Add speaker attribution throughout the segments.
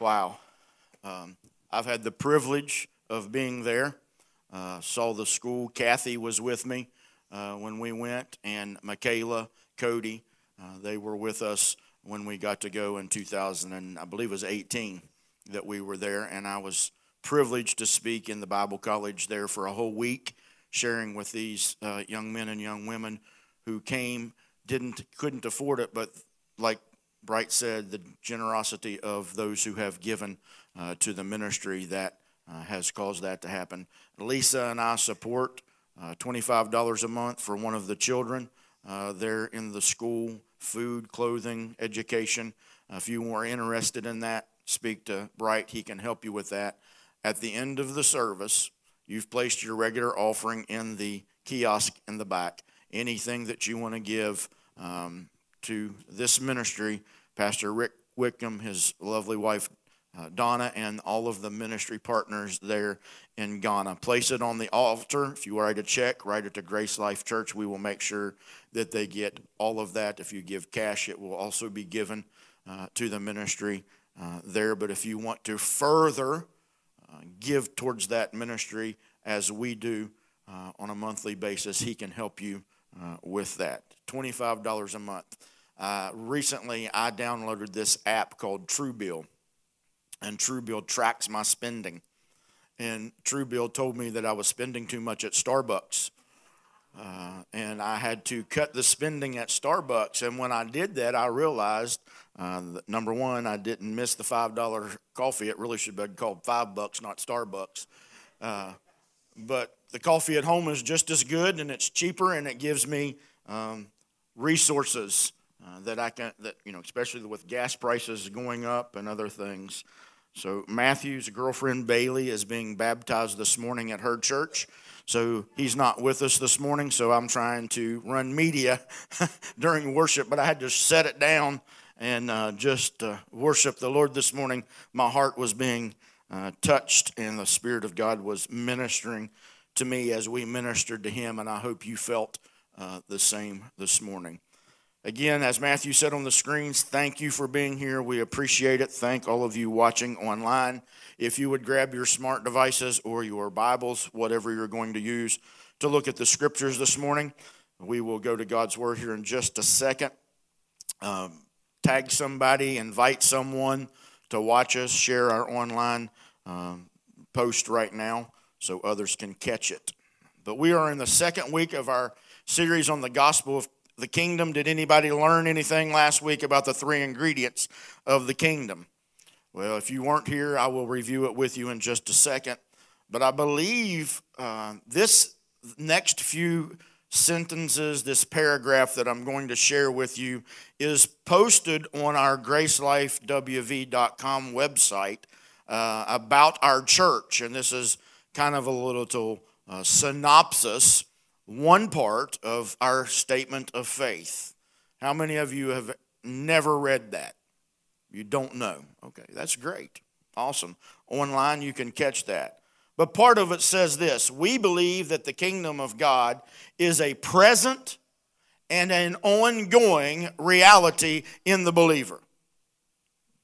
Speaker 1: Wow. Um, I've had the privilege of being there. Uh, saw the school. Kathy was with me uh, when we went, and Michaela, Cody, uh, they were with us when we got to go in 2000, and I believe it was 18 that we were there, and I was privileged to speak in the Bible college there for a whole week, sharing with these uh, young men and young women who came, didn't, couldn't afford it, but like Bright said, the generosity of those who have given uh, to the ministry that uh, has caused that to happen. Lisa and I support uh, $25 a month for one of the children uh, there in the school, food, clothing, education. If you are interested in that, speak to Bright. He can help you with that. At the end of the service, you've placed your regular offering in the kiosk in the back. Anything that you want to give um, to this ministry, Pastor Rick Wickham, his lovely wife uh, Donna, and all of the ministry partners there in Ghana. Place it on the altar. If you write a check, write it to Grace Life Church. We will make sure that they get all of that. If you give cash, it will also be given uh, to the ministry uh, there. But if you want to further uh, give towards that ministry as we do uh, on a monthly basis, he can help you uh, with that. $25 a month. Uh, recently, I downloaded this app called Truebill, and Truebill tracks my spending. And Truebill told me that I was spending too much at Starbucks. Uh, and I had to cut the spending at Starbucks. And when I did that, I realized uh, that number one, I didn't miss the five dollar coffee. It really should have been called five bucks, not Starbucks. Uh, but the coffee at home is just as good, and it's cheaper, and it gives me um, resources uh, that I can, that you know, especially with gas prices going up and other things. So Matthew's girlfriend Bailey is being baptized this morning at her church. So he's not with us this morning. So I'm trying to run media during worship, but I had to set it down and uh, just uh, worship the Lord this morning. My heart was being uh, touched, and the Spirit of God was ministering to me as we ministered to Him. And I hope you felt uh, the same this morning. Again, as Matthew said on the screens, thank you for being here. We appreciate it. Thank all of you watching online. If you would grab your smart devices or your Bibles, whatever you're going to use, to look at the scriptures this morning, we will go to God's Word here in just a second. Um, tag somebody, invite someone to watch us, share our online um, post right now so others can catch it. But we are in the second week of our series on the gospel of the kingdom. Did anybody learn anything last week about the three ingredients of the kingdom? Well, if you weren't here, I will review it with you in just a second. But I believe uh, this next few sentences, this paragraph that I'm going to share with you, is posted on our gracelifewv.com website uh, about our church. And this is kind of a little uh, synopsis one part of our statement of faith. How many of you have never read that? You don't know. Okay, that's great. Awesome. Online, you can catch that. But part of it says this We believe that the kingdom of God is a present and an ongoing reality in the believer.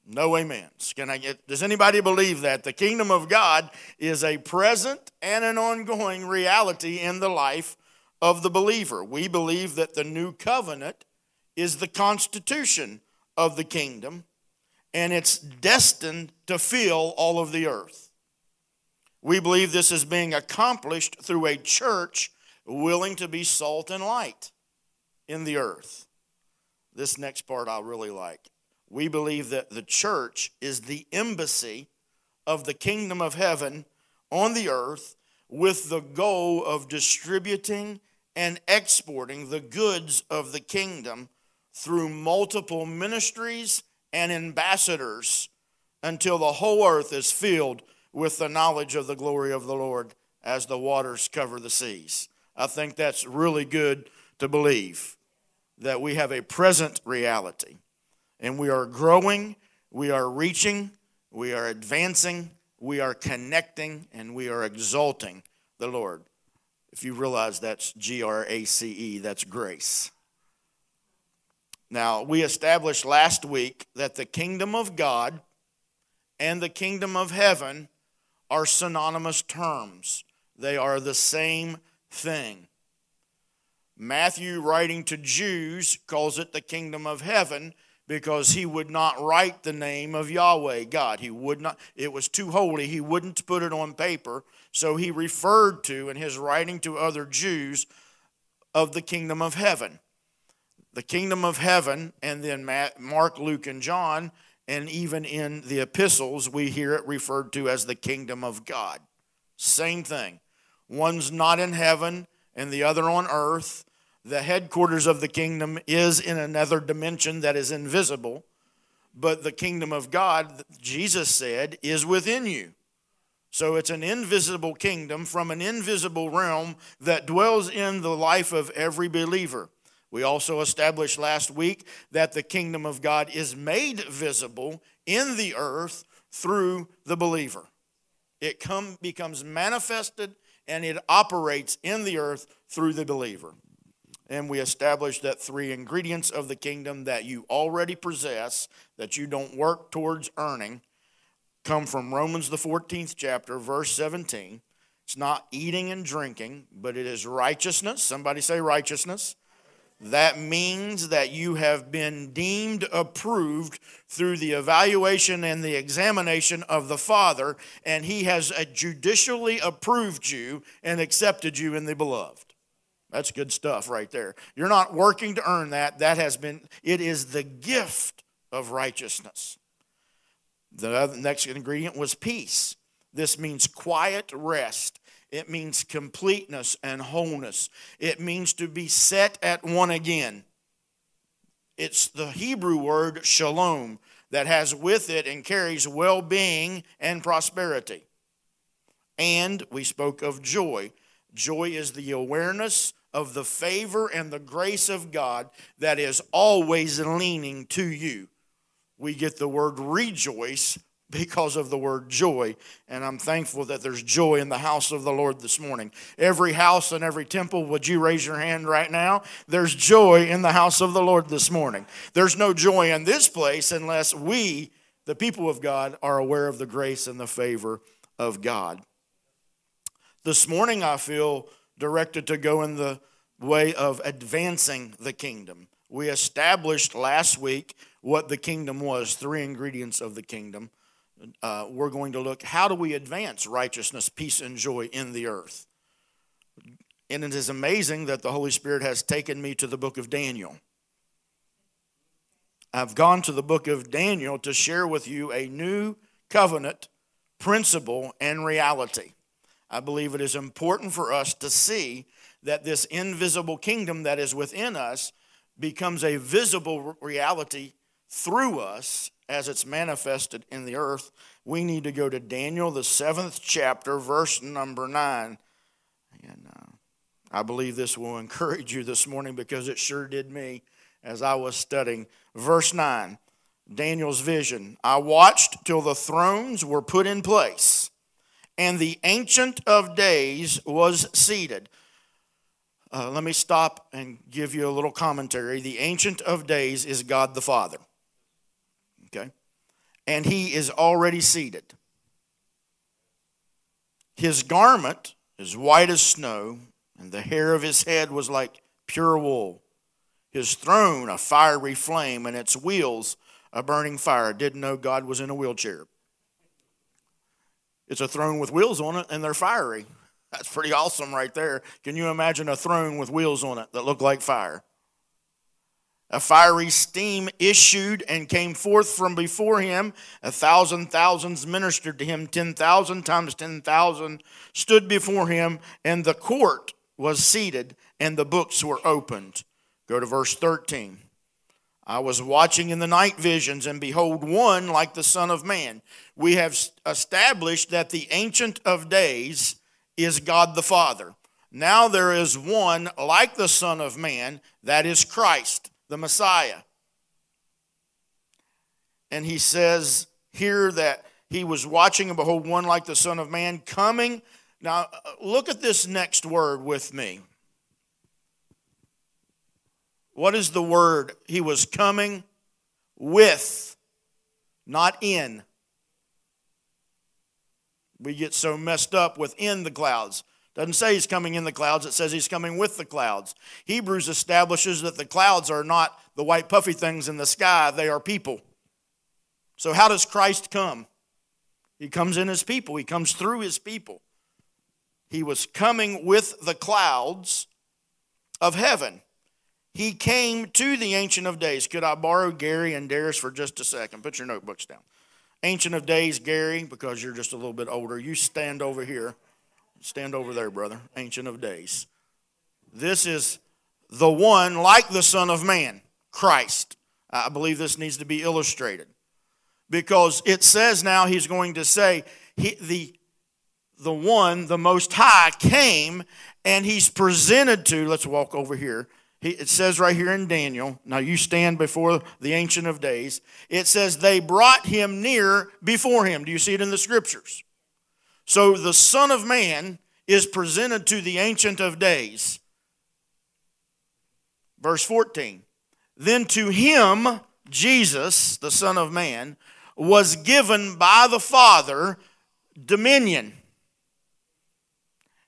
Speaker 1: No amens. Can I get does anybody believe that? The kingdom of God is a present and an ongoing reality in the life of the believer. We believe that the new covenant is the constitution of the kingdom and it's destined to fill all of the earth. We believe this is being accomplished through a church willing to be salt and light in the earth. This next part I really like. We believe that the church is the embassy of the kingdom of heaven on the earth with the goal of distributing and exporting the goods of the kingdom through multiple ministries and ambassadors until the whole earth is filled with the knowledge of the glory of the Lord as the waters cover the seas. I think that's really good to believe that we have a present reality and we are growing, we are reaching, we are advancing, we are connecting, and we are exalting the Lord. If you realize that's G R A C E, that's grace. Now, we established last week that the kingdom of God and the kingdom of heaven are synonymous terms, they are the same thing. Matthew, writing to Jews, calls it the kingdom of heaven because he would not write the name of Yahweh, God. He would not, it was too holy. He wouldn't put it on paper. So he referred to, in his writing to other Jews, of the kingdom of heaven. The kingdom of heaven, and then Mark, Luke, and John, and even in the epistles, we hear it referred to as the kingdom of God. Same thing. One's not in heaven and the other on earth the headquarters of the kingdom is in another dimension that is invisible, but the kingdom of God, Jesus said, is within you. So it's an invisible kingdom from an invisible realm that dwells in the life of every believer. We also established last week that the kingdom of God is made visible in the earth through the believer. It come, becomes manifested and it operates in the earth through the believer and we established that three ingredients of the kingdom that you already possess, that you don't work towards earning, come from Romans, the 14th chapter, verse 17. It's not eating and drinking, but it is righteousness. Somebody say righteousness. That means that you have been deemed approved through the evaluation and the examination of the Father, and He has judicially approved you and accepted you in the beloved. That's good stuff right there. You're not working to earn that. That has been, it is the gift of righteousness. The next ingredient was peace. This means quiet rest. It means completeness and wholeness. It means to be set at one again. It's the Hebrew word shalom that has with it and carries well being and prosperity. And we spoke of joy. Joy is the awareness of the favor and the grace of God that is always leaning to you. We get the word rejoice because of the word joy. And I'm thankful that there's joy in the house of the Lord this morning. Every house and every temple, would you raise your hand right now? There's joy in the house of the Lord this morning. There's no joy in this place unless we, the people of God, are aware of the grace and the favor of God. This morning, I feel directed to go in the way of advancing the kingdom. We established last week what the kingdom was, three ingredients of the kingdom. Uh, we're going to look how do we advance righteousness, peace, and joy in the earth. And it is amazing that the Holy Spirit has taken me to the book of Daniel. I've gone to the book of Daniel to share with you a new covenant principle and reality. I believe it is important for us to see that this invisible kingdom that is within us becomes a visible reality through us as it's manifested in the earth. We need to go to Daniel, the seventh chapter, verse number nine. And uh, I believe this will encourage you this morning because it sure did me as I was studying. Verse 9, Daniel's vision. I watched till the thrones were put in place and the Ancient of Days was seated. Uh, let me stop and give you a little commentary. The Ancient of Days is God the Father. Okay? And he is already seated. His garment is white as snow, and the hair of his head was like pure wool. His throne, a fiery flame, and its wheels, a burning fire. Didn't know God was in a wheelchair. It's a throne with wheels on it, and they're fiery. That's pretty awesome right there. Can you imagine a throne with wheels on it that look like fire? A fiery steam issued and came forth from before him. A thousand thousands ministered to him. Ten thousand times ten thousand stood before him, and the court was seated, and the books were opened. Go to verse 13. I was watching in the night visions, and behold, one like the Son of Man. We have established that the Ancient of Days is God the Father. Now there is one like the Son of Man, that is Christ, the Messiah. And he says here that he was watching, and behold, one like the Son of Man coming. Now, uh, look at this next word with me. What is the word? He was coming with, not in. We get so messed up within the clouds. Doesn't say he's coming in the clouds, it says he's coming with the clouds. Hebrews establishes that the clouds are not the white puffy things in the sky, they are people. So, how does Christ come? He comes in his people, he comes through his people. He was coming with the clouds of heaven. He came to the Ancient of Days. Could I borrow Gary and Darius for just a second? Put your notebooks down. Ancient of Days, Gary, because you're just a little bit older, you stand over here. Stand over there, brother. Ancient of Days. This is the one like the Son of Man, Christ. I believe this needs to be illustrated because it says now he's going to say he, the the one, the Most High, came and he's presented to. Let's walk over here. He, it says right here in Daniel. Now you stand before the Ancient of Days. It says they brought him near before him. Do you see it in the scriptures? So the Son of Man is presented to the Ancient of Days. Verse 14. Then to him, Jesus, the Son of Man, was given by the Father dominion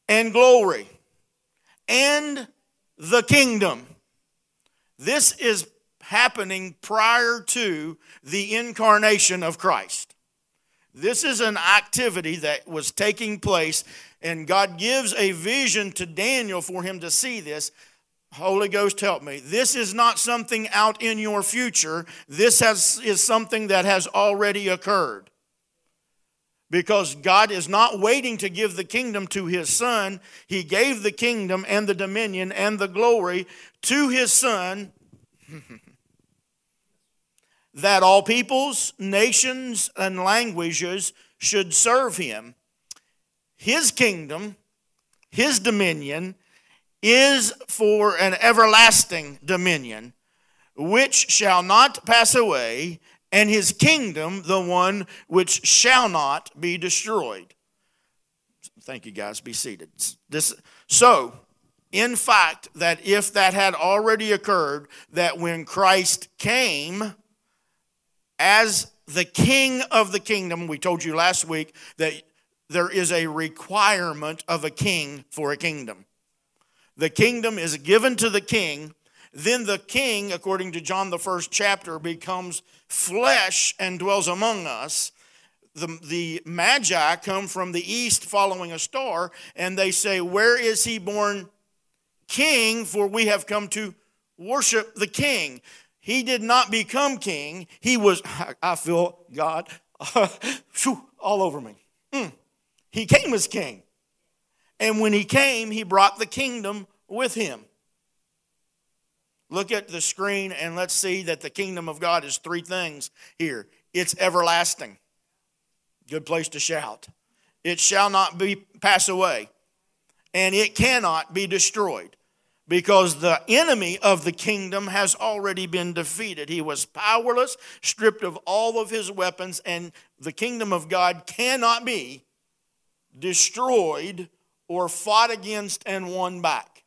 Speaker 1: and glory and the kingdom. This is happening prior to the incarnation of Christ. This is an activity that was taking place, and God gives a vision to Daniel for him to see this. Holy Ghost, help me. This is not something out in your future. This has, is something that has already occurred. Because God is not waiting to give the kingdom to his son. He gave the kingdom and the dominion and the glory to his son that all peoples, nations, and languages should serve him. His kingdom, his dominion, is for an everlasting dominion, which shall not pass away, and his kingdom the one which shall not be destroyed. Thank you, guys. Be seated. This, so, in fact, that if that had already occurred, that when Christ came as the king of the kingdom, we told you last week that there is a requirement of a king for a kingdom. The kingdom is given to the king. Then the king, according to John the first chapter, becomes flesh and dwells among us. The, the magi come from the east following a star, and they say, Where is he born king? For we have come to worship the king. He did not become king. He was, I feel God all over me. Mm. He came as king. And when he came, he brought the kingdom with him. Look at the screen and let's see that the kingdom of God is three things here it's everlasting. Good place to shout. It shall not be pass away, and it cannot be destroyed because the enemy of the kingdom has already been defeated. He was powerless, stripped of all of his weapons, and the kingdom of God cannot be destroyed or fought against and won back.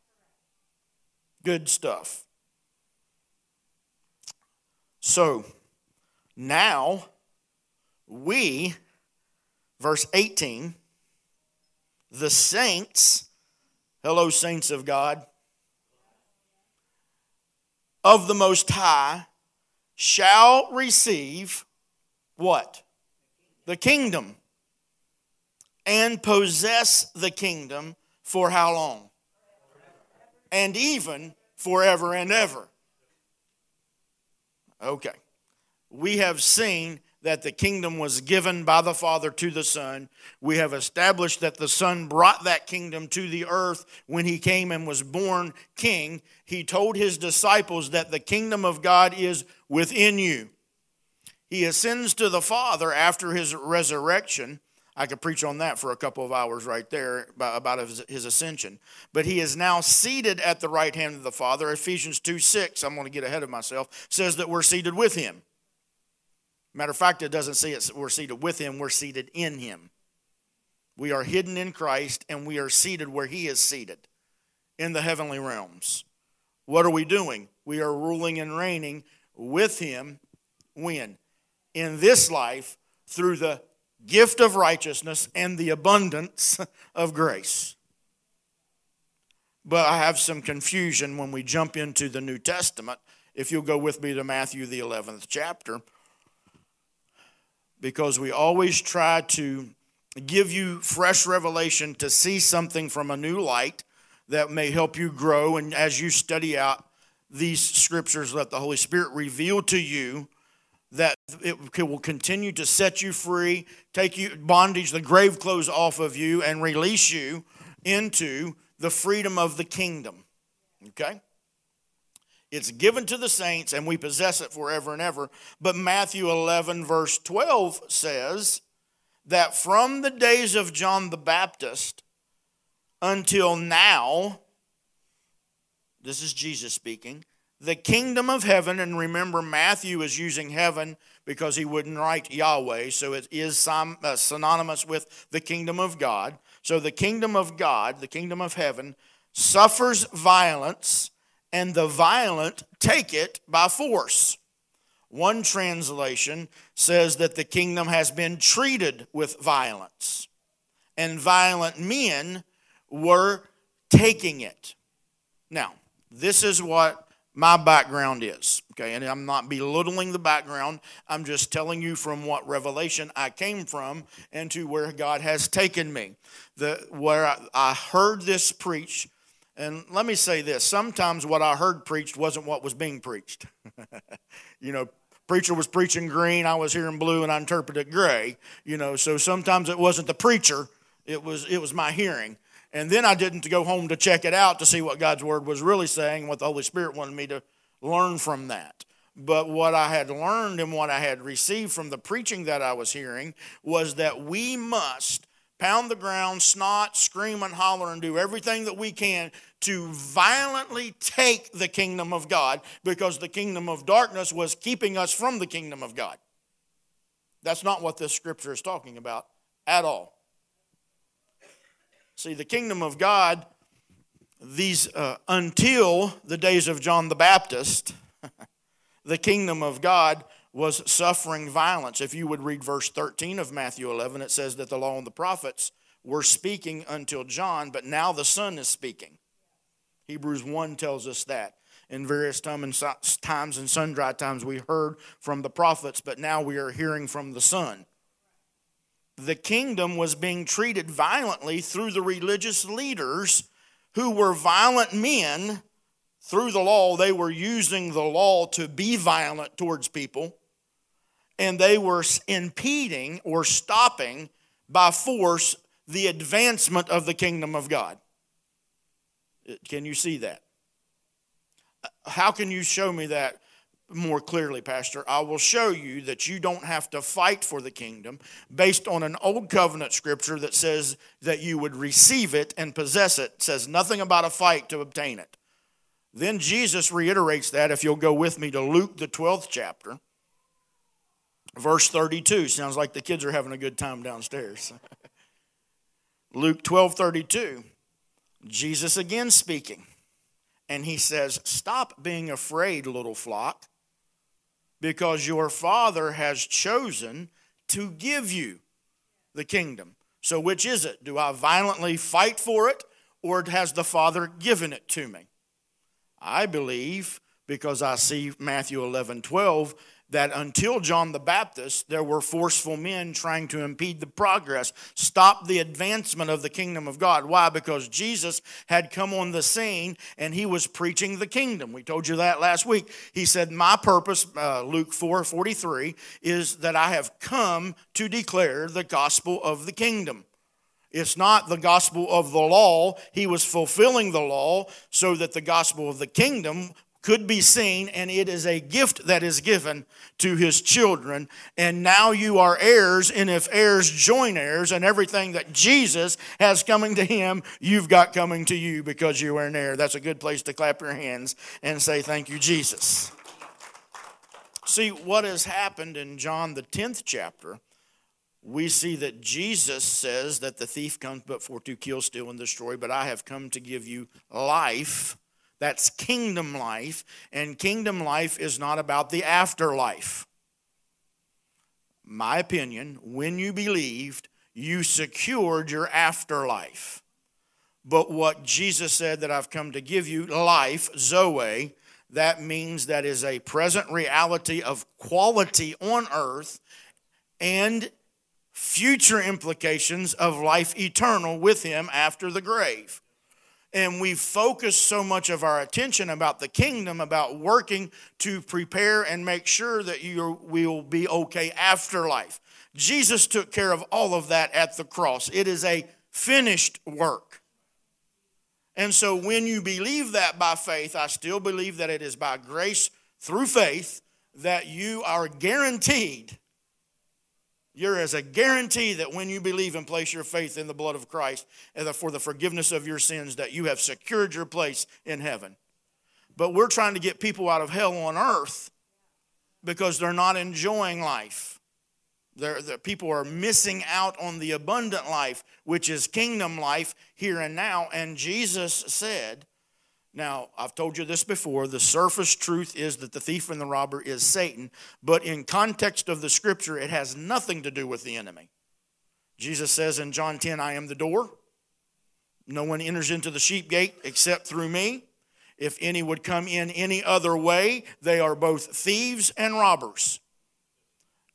Speaker 1: Good stuff. So now we, verse 18, the saints, hello, saints of God, of the Most High shall receive what? The kingdom and possess the kingdom for how long? And even forever and ever. Okay. We have seen that the kingdom was given by the Father to the Son. We have established that the Son brought that kingdom to the earth when he came and was born king. He told his disciples that the kingdom of God is within you. He ascends to the Father after his resurrection I could preach on that for a couple of hours right there about his, his, ascension. But he is now seated at the right hand of the Father. Ephesians 2 6, I'm going to get ahead of myself, says that we're seated with him. Matter of fact, it doesn't say it's, we're seated with him, we're seated in him. We are hidden in Christ and we are seated where he is seated in the heavenly realms. What are we doing? We are ruling and reigning with him when? In this life through the gift of righteousness, and the abundance of grace. But I have some confusion when we jump into the New Testament. If you'll go with me to Matthew, the 11th chapter, because we always try to give you fresh revelation to see something from a new light that may help you grow. And as you study out these scriptures, let the Holy Spirit reveal to you that it will continue to set you free, take you bondage, the grave clothes off of you, and release you into the freedom of the kingdom. Okay? It's given to the saints, and we possess it forever and ever. But Matthew 11, verse 12 says that from the days of John the Baptist until now, this is Jesus speaking, the kingdom of heaven, and remember, Matthew is using heaven because he wouldn't write Yahweh, so it is uh, synonymous with the kingdom of God. So the kingdom of God, the kingdom of heaven, suffers violence, and the violent take it by force. One translation says that the kingdom has been treated with violence, and violent men were taking it. Now, this is what my background is. Okay, and I'm not belittling the background. I'm just telling you from what revelation I came from and to where God has taken me. The where I, I heard this preached, and let me say this: sometimes what I heard preached wasn't what was being preached. you know, preacher was preaching green, I was hearing blue, and I interpreted gray. You know, so sometimes it wasn't the preacher; it was it was my hearing. And then I didn't go home to check it out to see what God's word was really saying, what the Holy Spirit wanted me to learn from that. But what I had learned and what I had received from the preaching that I was hearing was that we must pound the ground, snot, scream, and holler, and do everything that we can to violently take the kingdom of God because the kingdom of darkness was keeping us from the kingdom of God. That's not what this scripture is talking about at all. See, the kingdom of God, these uh, until the days of John the Baptist, the kingdom of God was suffering violence. If you would read verse 13 of Matthew 11, it says that the law and the prophets were speaking until John, but now the Son is speaking. Hebrews 1 tells us that. In various times and sundry times we heard from the prophets, but now we are hearing from the Son the kingdom was being treated violently through the religious leaders who were violent men. Through the law, they were using the law to be violent towards people, and they were impeding or stopping by force the advancement of the kingdom of God. Can you see that? Uh, how can you show me that? More clearly, Pastor, I will show you that you don't have to fight for the kingdom based on an old covenant scripture that says that you would receive it and possess it. says nothing about a fight to obtain it. Then Jesus reiterates that if you'll go with me to Luke, the 12th chapter, verse 32. Sounds like the kids are having a good time downstairs. Luke 12 32. Jesus again speaking. And he says, Stop being afraid, little flock because your Father has chosen to give you the kingdom. So, which is it? Do I violently fight for it, or has the Father given it to me? I believe, because I see Matthew 11 12, that until John the Baptist, there were forceful men trying to impede the progress, stop the advancement of the kingdom of God. Why? Because Jesus had come on the scene and he was preaching the kingdom. We told you that last week. He said, My purpose, uh, Luke 4 43, is that I have come to declare the gospel of the kingdom. It's not the gospel of the law. He was fulfilling the law so that the gospel of the kingdom could be seen, and it is a gift that is given to his children. And now you are heirs, and if heirs join heirs, and everything that Jesus has coming to him, you've got coming to you because you are an heir. That's a good place to clap your hands and say, Thank you, Jesus. See, what has happened in John, the 10th chapter, we see that Jesus says that the thief comes but for to kill, steal, and destroy, but I have come to give you life that's kingdom life, and kingdom life is not about the afterlife. my opinion, when you believed, you secured your afterlife. But what Jesus said that I've come to give you life, Zoe, that means that is a present reality of quality on earth and future implications of life eternal with him after the grave. And we focus so much of our attention about the kingdom, about working to prepare and make sure that you will be okay after life. Jesus took care of all of that at the cross. It is a finished work. And so when you believe that by faith, I still believe that it is by grace through faith that you are guaranteed. You're as a guarantee that when you believe and place your faith in the blood of Christ for the forgiveness of your sins, that you have secured your place in heaven. But we're trying to get people out of hell on earth because they're not enjoying life. They're, the people are missing out on the abundant life, which is kingdom life here and now. And Jesus said, now, I've told you this before. The surface truth is that the thief and the robber is Satan, but in context of the scripture, it has nothing to do with the enemy. Jesus says in John 10, I am the door. No one enters into the sheep gate except through me. If any would come in any other way, they are both thieves and robbers.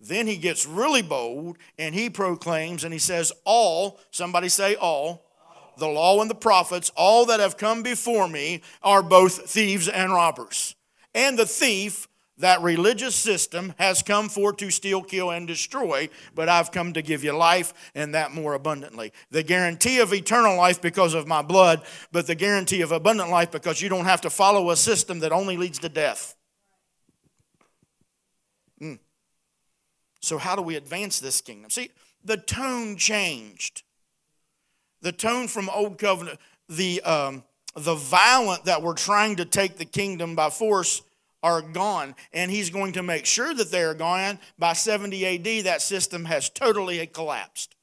Speaker 1: Then he gets really bold and he proclaims and he says, All, somebody say all, the law and the prophets, all that have come before me, are both thieves and robbers. And the thief, that religious system, has come for to steal, kill, and destroy, but I've come to give you life and that more abundantly. The guarantee of eternal life because of my blood, but the guarantee of abundant life because you don't have to follow a system that only leads to death. Mm. So, how do we advance this kingdom? See, the tone changed. The tone from Old Covenant, the, um, the violent that were trying to take the kingdom by force are gone. And he's going to make sure that they are gone. By 70 AD, that system has totally collapsed.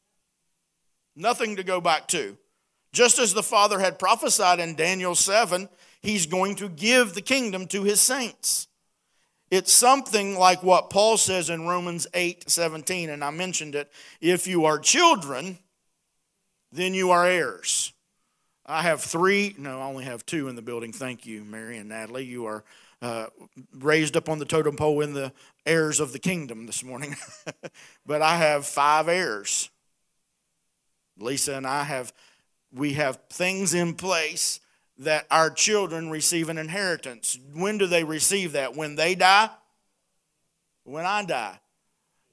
Speaker 1: Nothing to go back to. Just as the Father had prophesied in Daniel 7, he's going to give the kingdom to his saints. It's something like what Paul says in Romans 8 17, and I mentioned it. If you are children, then you are heirs. I have three, no, I only have two in the building. Thank you, Mary and Natalie. You are uh, raised up on the totem pole in the heirs of the kingdom this morning. but I have five heirs. Lisa and I have, we have things in place that our children receive an inheritance. When do they receive that? When they die? When I die.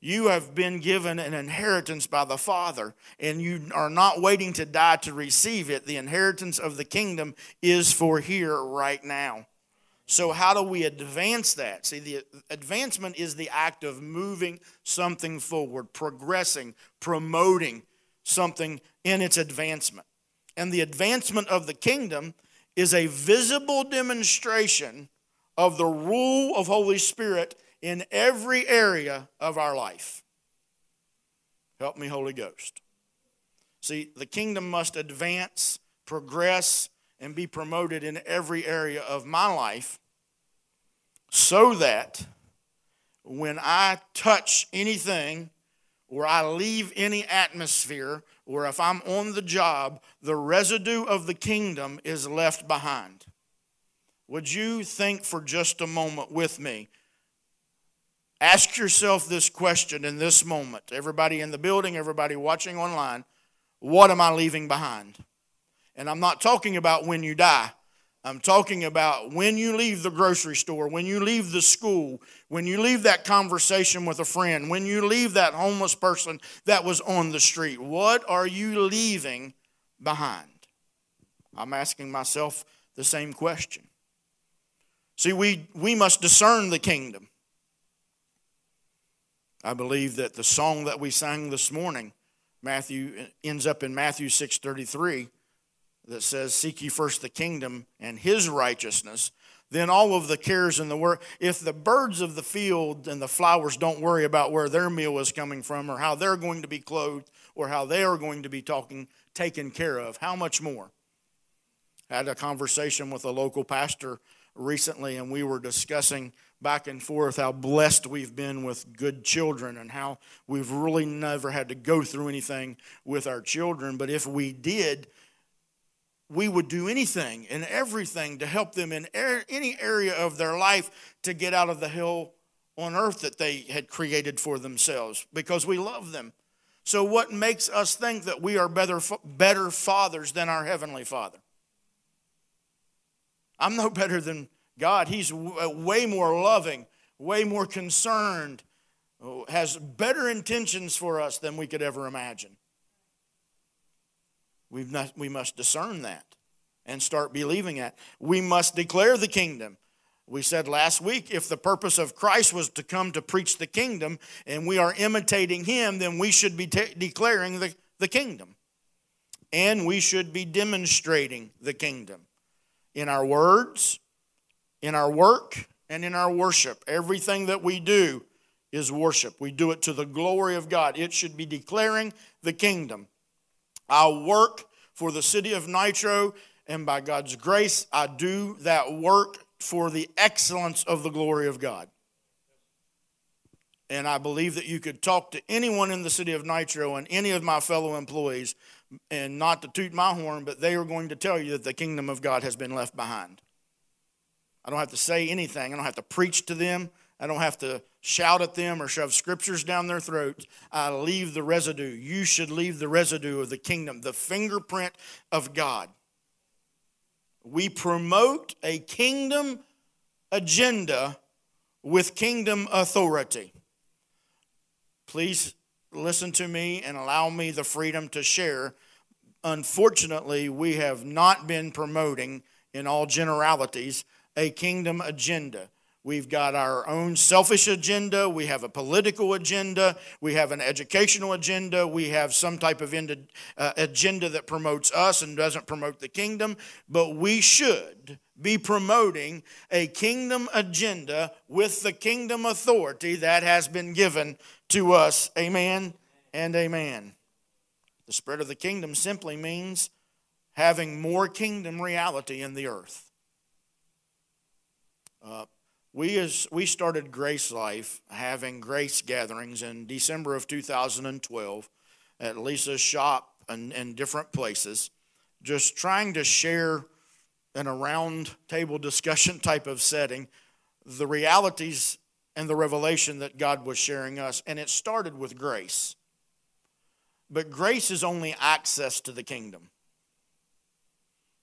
Speaker 1: You have been given an inheritance by the Father, and you are not waiting to die to receive it. The inheritance of the kingdom is for here, right now. So, how do we advance that? See, the advancement is the act of moving something forward, progressing, promoting something in its advancement. And the advancement of the kingdom is a visible demonstration of the rule of Holy Spirit in every area of our life. Help me, Holy Ghost. See, the kingdom must advance, progress, and be promoted in every area of my life so that when I touch anything or I leave any atmosphere or if I'm on the job, the residue of the kingdom is left behind. Would you think for just a moment with me? Ask yourself this question in this moment. Everybody in the building, everybody watching online, what am I leaving behind? And I'm not talking about when you die. I'm talking about when you leave the grocery store, when you leave the school, when you leave that conversation with a friend, when you leave that homeless person that was on the street. What are you leaving behind? I'm asking myself the same question. See, we, we must discern the kingdom. I believe that the song that we sang this morning, Matthew ends up in Matthew 633 that says, Seek ye first the kingdom and his righteousness, then all of the cares in the world, if the birds of the field and the flowers don't worry about where their meal is coming from or how they're going to be clothed or how they are going to be talking, taken care of, how much more? I had a conversation with a local pastor recently, and we were discussing back and forth how blessed we've been with good children and how we've really never had to go through anything with our children. But if we did, we would do anything and everything to help them in any area of their life to get out of the hell on earth that they had created for themselves because we love them. So, what makes us think that we are better, better fathers than our Heavenly Father? I'm no better than God. He's uh, way more loving, way more concerned, oh, has better intentions for us than we could ever imagine. We've not, we must discern that and start believing that. We must declare the kingdom. We said last week if the purpose of Christ was to come to preach the kingdom and we are imitating him, then we should be t- declaring the, the kingdom. And we should be demonstrating the kingdom in our words, in our work, and in our worship. Everything that we do is worship. We do it to the glory of God. It should be declaring the kingdom. I work for the city of Nitro, and by God's grace, I do that work for the excellence of the glory of God. And I believe that you could talk to anyone in the city of Nitro and any of my fellow employees, and not to toot my horn, but they are going to tell you that the kingdom of God has been left behind. I don't have to say anything, I don't have to preach to them, I don't have to shout at them or shove scriptures down their throats. I leave the residue. You should leave the residue of the kingdom, the fingerprint of God. We promote a kingdom agenda with kingdom authority. Please listen to me and allow me the freedom to share. Unfortunately, we have not been promoting, in all generalities, a kingdom agenda. We've got our own selfish agenda. We have a political agenda. We have an educational agenda. We have some type of uh, agenda that promotes us and doesn't promote the kingdom. But we should be promoting a kingdom agenda with the kingdom authority that has been given to us. Amen and amen. The spread of the kingdom simply means having more kingdom reality in the earth. Uh, we as we started Grace Life having grace gatherings in December of 2012 at Lisa's shop and, and different places, just trying to share in a round table discussion type of setting the realities and the revelation that God was sharing us. And it started with grace. But grace is only access to the kingdom.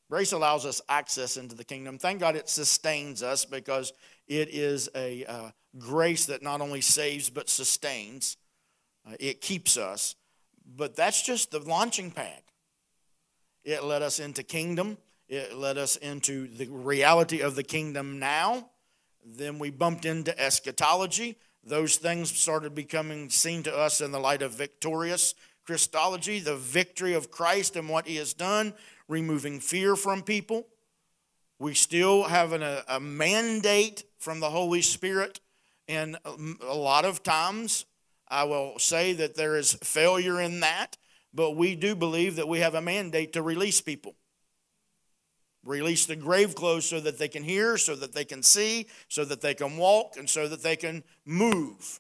Speaker 1: Grace allows us access into the kingdom. Thank God it sustains us because it is a uh, grace that not only saves but sustains. Uh, it keeps us. But that's just the launching pad. It led us into kingdom. It led us into the reality of the kingdom now. Then we bumped into eschatology. Those things started becoming seen to us in the light of victorious Christology, the victory of Christ and what he has done, removing fear from people. We still have an, a, a mandate from the Holy Spirit, and um, a lot of times I will say that there is failure in that, but we do believe that we have a mandate to release people. Release the grave clothes so that they can hear, so that they can see, so that they can walk, and so that they can move.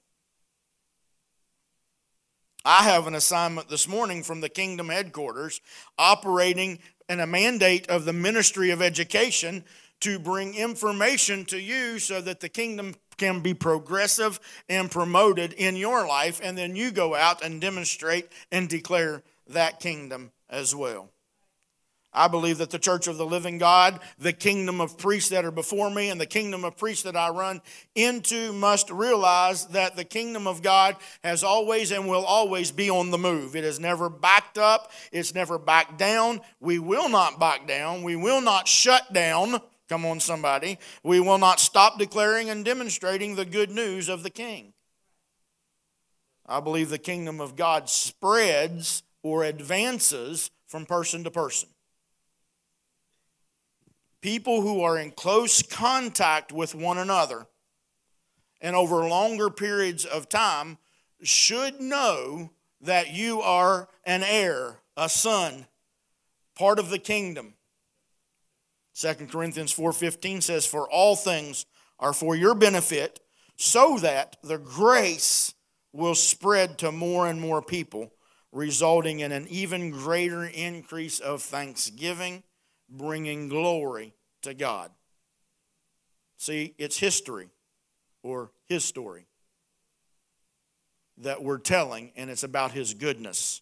Speaker 1: I have an assignment this morning from the kingdom headquarters operating in a mandate of the Ministry of Education to bring information to you so that the kingdom can be progressive and promoted in your life, and then you go out and demonstrate and declare that kingdom as well. I believe that the church of the living God, the kingdom of priests that are before me, and the kingdom of priests that I run into must realize that the kingdom of God has always and will always be on the move. It has never backed up, it's never backed down. We will not back down, we will not shut down. Come on, somebody. We will not stop declaring and demonstrating the good news of the king. I believe the kingdom of God spreads or advances from person to person people who are in close contact with one another and over longer periods of time should know that you are an heir, a son, part of the kingdom. 2 Corinthians 4:15 says for all things are for your benefit so that the grace will spread to more and more people, resulting in an even greater increase of thanksgiving, bringing glory to God. See, it's history or his story that we're telling, and it's about his goodness.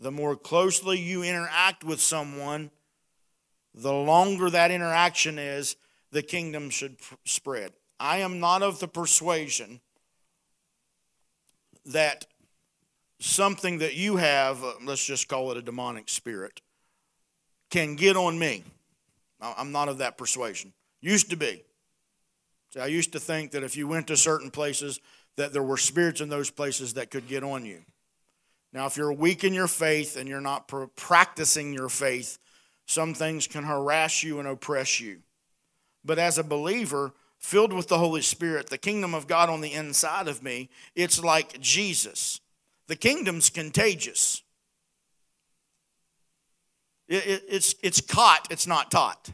Speaker 1: The more closely you interact with someone, the longer that interaction is, the kingdom should spread. I am not of the persuasion that something that you have, uh, let's just call it a demonic spirit, can get on me. I'm not of that persuasion. Used to be. See, I used to think that if you went to certain places, that there were spirits in those places that could get on you. Now, if you're weak in your faith and you're not practicing your faith, some things can harass you and oppress you. But as a believer, filled with the Holy Spirit, the kingdom of God on the inside of me, it's like Jesus. The kingdom's contagious. It, it, it's, it's caught, it's not taught.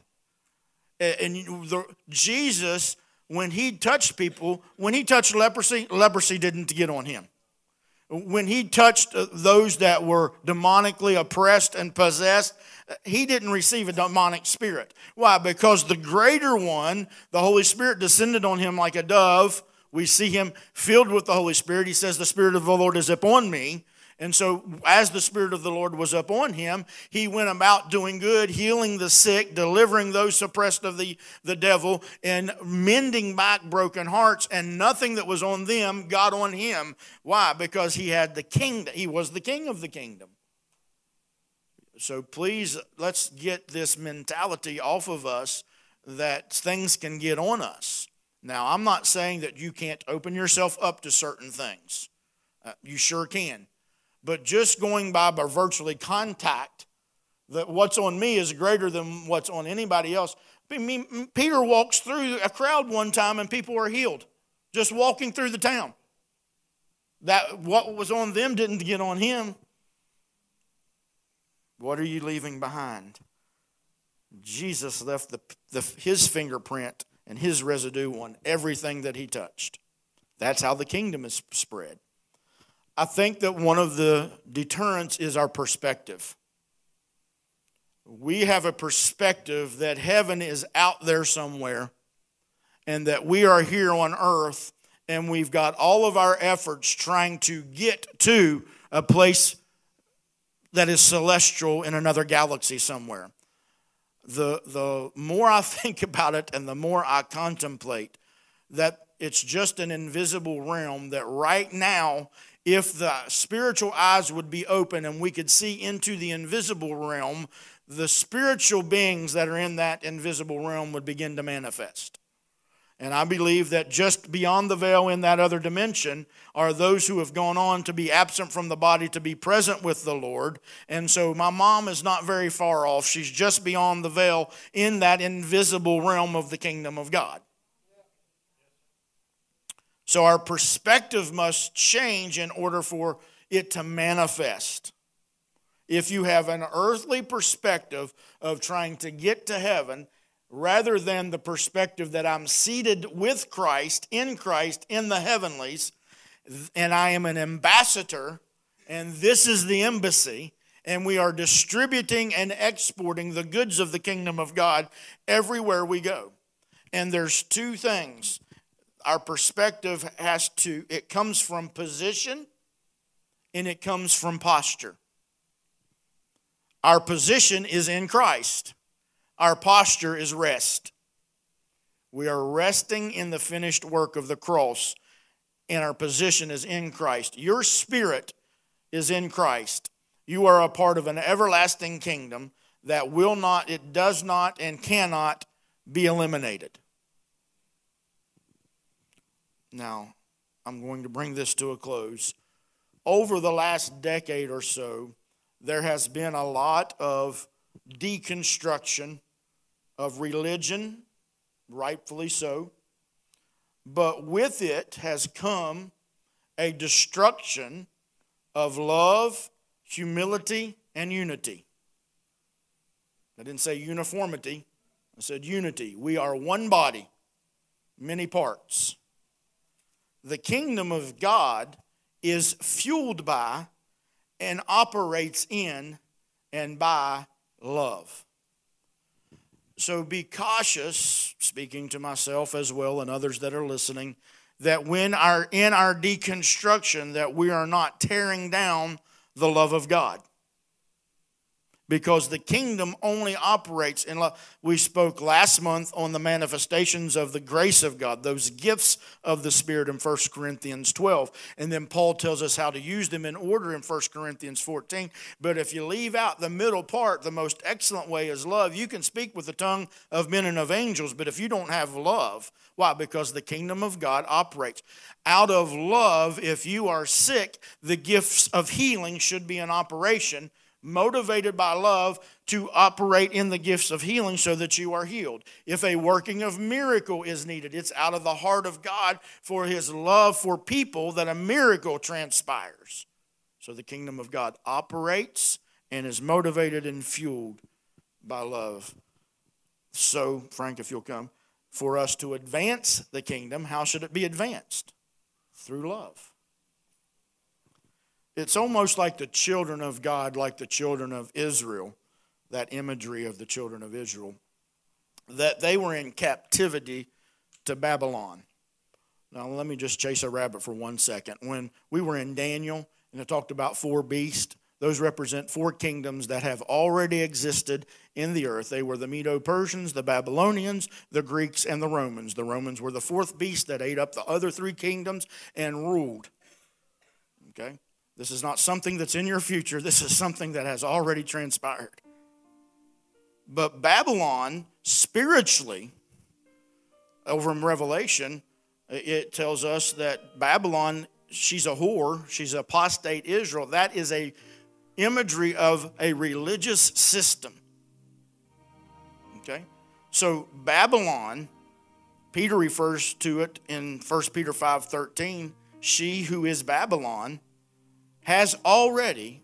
Speaker 1: And the, Jesus, when he touched people, when he touched leprosy, leprosy didn't get on him. When he touched uh, those that were demonically oppressed and possessed, he didn't receive a demonic spirit. Why? Because the greater one, the Holy Spirit, descended on him like a dove. We see him filled with the Holy Spirit. He says, The Spirit of the Lord is upon me. And so, as the Spirit of the Lord was upon him, he went about doing good, healing the sick, delivering those suppressed of the, the devil, and mending back broken hearts. And nothing that was on them got on him. Why? Because he had the kingdom, he was the king of the kingdom. So please, let's get this mentality off of us that things can get on us. Now, I'm not saying that you can't open yourself up to certain things. Uh, you sure can. But just going by by virtually contact, that what's on me is greater than what's on anybody else. Peter walks through a crowd one time and people are healed, just walking through the town. That what was on them didn't get on him. What are you leaving behind? Jesus left the, the, his fingerprint and his residue on everything that he touched. That's how the kingdom is spread. I think that one of the deterrents is our perspective. We have a perspective that heaven is out there somewhere and that we are here on earth and we've got all of our efforts trying to get to a place that is celestial in another galaxy somewhere. The, the more I think about it and the more I contemplate that it's just an invisible realm that right now, if the spiritual eyes would be open and we could see into the invisible realm, the spiritual beings that are in that invisible realm would begin to manifest. And I believe that just beyond the veil in that other dimension are those who have gone on to be absent from the body to be present with the Lord. And so my mom is not very far off. She's just beyond the veil in that invisible realm of the kingdom of God. So our perspective must change in order for it to manifest. If you have an earthly perspective of trying to get to heaven, rather than the perspective that I'm seated with Christ, in Christ, in the heavenlies, and I am an ambassador, and this is the embassy, and we are distributing and exporting the goods of the kingdom of God everywhere we go. And there's two things. Our perspective has to, it comes from position and it comes from posture. Our position is in Christ. Our posture is rest. We are resting in the finished work of the cross, and our position is in Christ. Your spirit is in Christ. You are a part of an everlasting kingdom that will not, it does not, and cannot be eliminated. Now, I'm going to bring this to a close. Over the last decade or so, there has been a lot of deconstruction of religion, rightfully so, but with it has come a destruction of love, humility, and unity. I didn't say uniformity, I said unity. We are one body. many parts. The kingdom of God is fueled by and operates in and by love. So be cautious, speaking to myself as well and others that are listening, that when our in our deconstruction that we are not tearing down the love of God because the kingdom only operates in love. We spoke last month on the manifestations of the grace of God, those gifts of the Spirit in 1 Corinthians 12. And then Paul tells us how to use them in order in 1 Corinthians 14. But if you leave out the middle part, the most excellent way is love. You can speak with the tongue of men and of angels, but if you don't have love, why? Because the kingdom of God operates. Out of love, if you are sick, the gifts of healing should be in operation motivated by love to operate in the gifts of healing so that you are healed. If a working of miracle is needed, it's out of the heart of God for his love for people that a miracle transpires. So the kingdom of God operates and is motivated and fueled by love. So, Frank, if you'll come, for us to advance the kingdom, how should it be advanced? Through love. It's almost like the children of God, like the children of Israel, that imagery of the children of Israel, that they were in captivity to Babylon. Now, let me just chase a rabbit for one second. When we were in Daniel and it talked about four beasts, those represent four kingdoms that have already existed in the earth. They were the Medo Persians, the Babylonians, the Greeks, and the Romans. The Romans were the fourth beast that ate up the other three kingdoms and ruled. Okay? This is not something that's in your future. This is something that has already transpired. But Babylon, spiritually, over in Revelation, it tells us that Babylon, she's a whore, she's apostate Israel. That is a imagery of a religious system. Okay? So Babylon, Peter refers to it in 1 Peter 5:13, she who is Babylon has already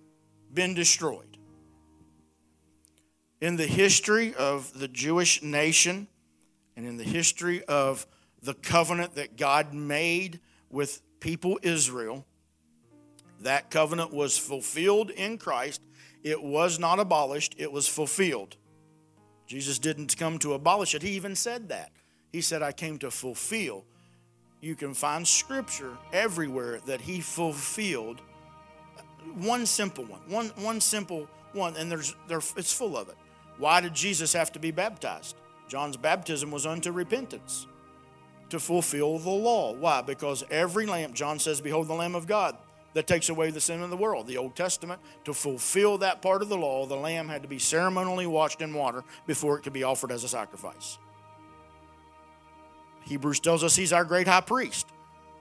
Speaker 1: been destroyed. In the history of the Jewish nation and in the history of the covenant that God made with people Israel, that covenant was fulfilled in Christ. It was not abolished, it was fulfilled. Jesus didn't come to abolish it. He even said that. He said, I came to fulfill. You can find scripture everywhere that he fulfilled one simple one, one, one simple one, and there's, there, it's full of it. Why did Jesus have to be baptized? John's baptism was unto repentance to fulfill the law. Why? Because every lamb, John says, Behold the Lamb of God that takes away the sin of the world. The Old Testament, to fulfill that part of the law, the lamb had to be ceremonially washed in water before it could be offered as a sacrifice. Hebrews tells us he's our great high priest.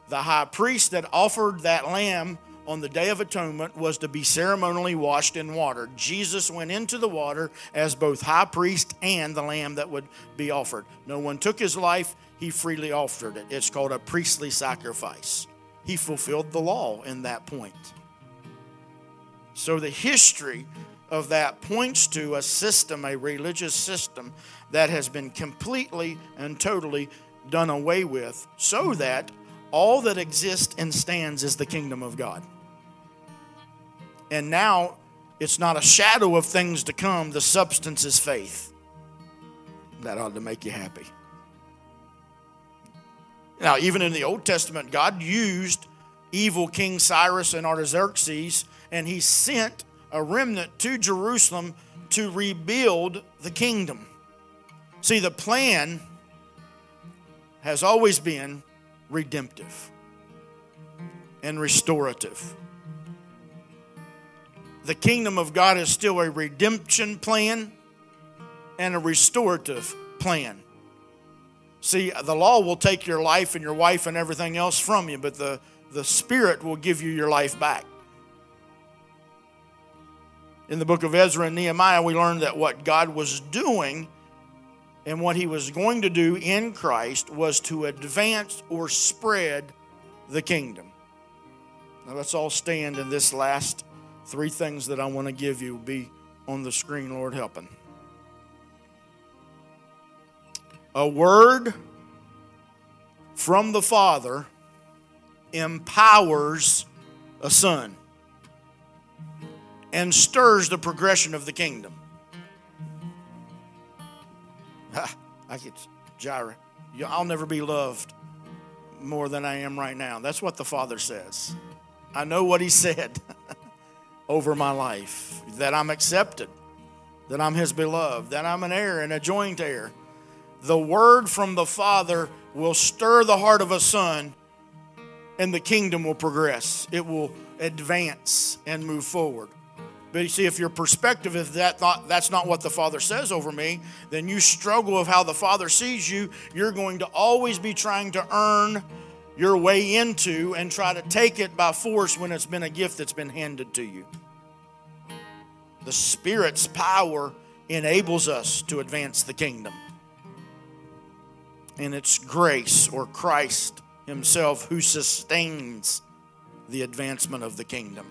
Speaker 1: The high priest that offered that lamb on the Day of Atonement was to be ceremonially washed in water. Jesus went into the water as both high priest and the lamb that would be offered. No one took his life, he freely offered it. It's called a priestly sacrifice. He fulfilled the law in that point. So the history of that points to a system, a religious system that has been completely and totally done away with so that all that exists and stands is the kingdom of God. And now it's not a shadow of things to come, the substance is faith. That ought to make you happy. Now, even in the Old Testament, God used evil King Cyrus and Artaxerxes, and he sent a remnant to Jerusalem to rebuild the kingdom. See, the plan has always been redemptive and restorative the kingdom of God is still a redemption plan and a restorative plan. See, the law will take your life and your wife and everything else from you, but the, the Spirit will give you your life back. In the book of Ezra and Nehemiah, we learned that what God was doing and what He was going to do in Christ was to advance or spread the kingdom. Now let's all stand in this last Three things that I want to give you will be on the screen, Lord helping. A word from the Father empowers a son and stirs the progression of the kingdom. I get Jireh. I'll never be loved more than I am right now. That's what the Father says. I know what He said over my life that I'm accepted, that I'm His beloved, that I'm an heir and a joint heir. The word from the Father will stir the heart of a son, and the kingdom will progress. It will advance and move forward. But you see, if your perspective is that not, that's not what the Father says over me, then you struggle with how the Father sees you. You're going to always be trying to earn your way into and try to take it by force when it's been a gift that's been handed to you. The Spirit's power enables us to advance the kingdom. And it's grace or Christ Himself who sustains the advancement of the kingdom.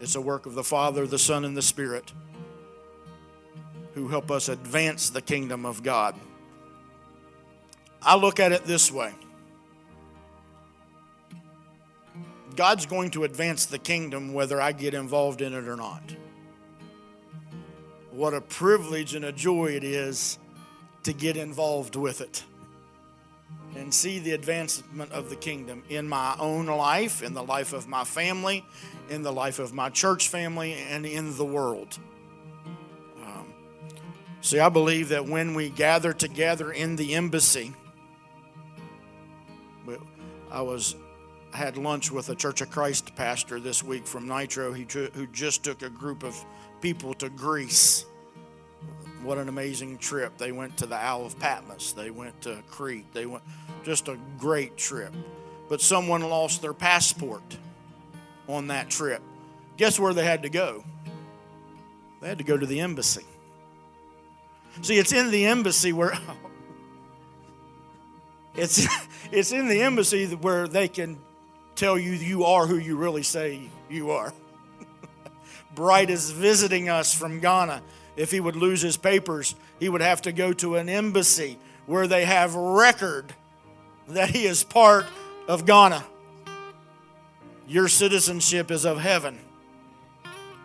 Speaker 1: It's a work of the Father, the Son, and the Spirit who help us advance the kingdom of God. I look at it this way God's going to advance the kingdom whether I get involved in it or not. What a privilege and a joy it is to get involved with it and see the advancement of the kingdom in my own life, in the life of my family, in the life of my church family, and in the world. Um, see, I believe that when we gather together in the embassy, I was I had lunch with a Church of Christ pastor this week from Nitro he, who just took a group of people to Greece what an amazing trip. They went to the Isle of Patmos. They went to Crete. They went just a great trip. But someone lost their passport on that trip. Guess where they had to go? They had to go to the embassy. See, it's in the embassy where it's it's in the embassy where they can tell you you are who you really say you are. Bright is visiting us from Ghana if he would lose his papers, he would have to go to an embassy where they have record that he is part of Ghana. Your citizenship is of heaven.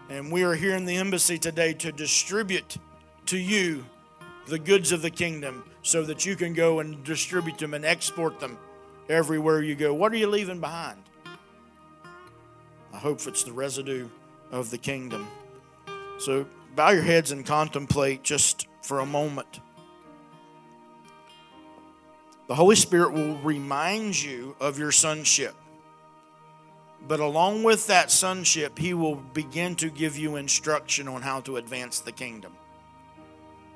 Speaker 1: And we are here in the embassy today to distribute to you the goods of the kingdom so that you can go and distribute them and export them everywhere you go. What are you leaving behind? I hope it's the residue of the kingdom. So bow your heads and contemplate just for a moment. The Holy Spirit will remind you of your sonship. But along with that sonship, He will begin to give you instruction on how to advance the kingdom.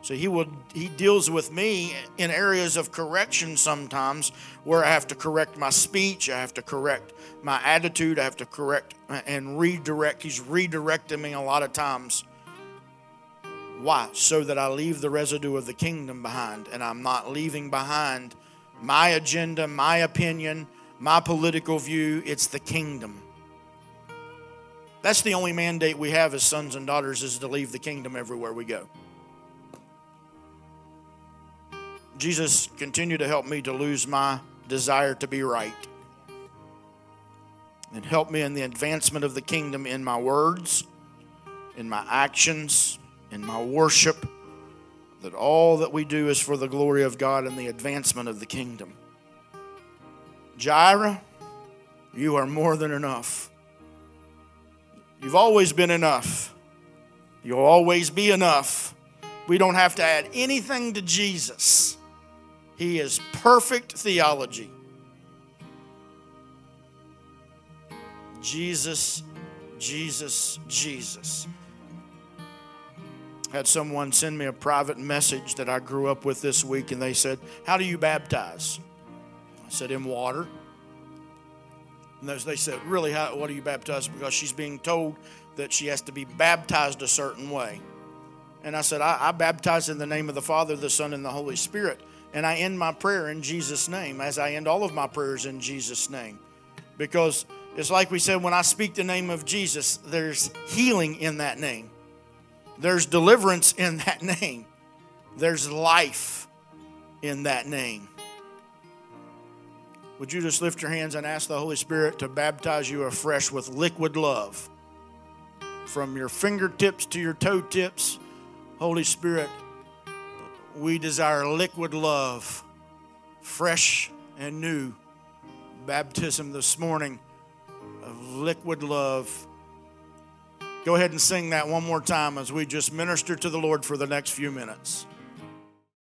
Speaker 1: So he will he deals with me in areas of correction sometimes where I have to correct my speech, I have to correct my attitude, I have to correct and redirect. He's redirecting me a lot of times why? So that I leave the residue of the kingdom behind and I'm not leaving behind my agenda, my opinion, my political view. It's the kingdom. That's the only mandate we have as sons and daughters is to leave the kingdom everywhere we go. Jesus, continue to help me to lose my desire to be right. And help me in the advancement of the kingdom in my words, in my actions, in my worship, that all that we do is for the glory of God and the advancement of the kingdom. Jireh, you are more than enough. You've always been enough. You'll always be enough. We don't have to add anything to Jesus. He is perfect theology. Jesus, Jesus, Jesus had someone send me a private message that I grew up with this week, and they said, How do you baptize? I said, In water. And they said, Really, how, what do you baptize? Because she's being told that she has to be baptized a certain way. And I said, I, I baptize in the name of the Father, the Son, and the Holy Spirit. And I end my prayer in Jesus' name, as I end all of my prayers in Jesus' name. Because it's like we said, when I speak the name of Jesus, there's healing in that name. There's deliverance in that name, there's life in that name. Would you just lift your hands and ask the Holy Spirit to baptize you afresh with liquid love? From your fingertips to your toe tips, Holy Spirit, we desire liquid love, fresh and new. Baptism this morning of liquid love. Go ahead and sing that one more time as we just minister to the Lord for the next few minutes.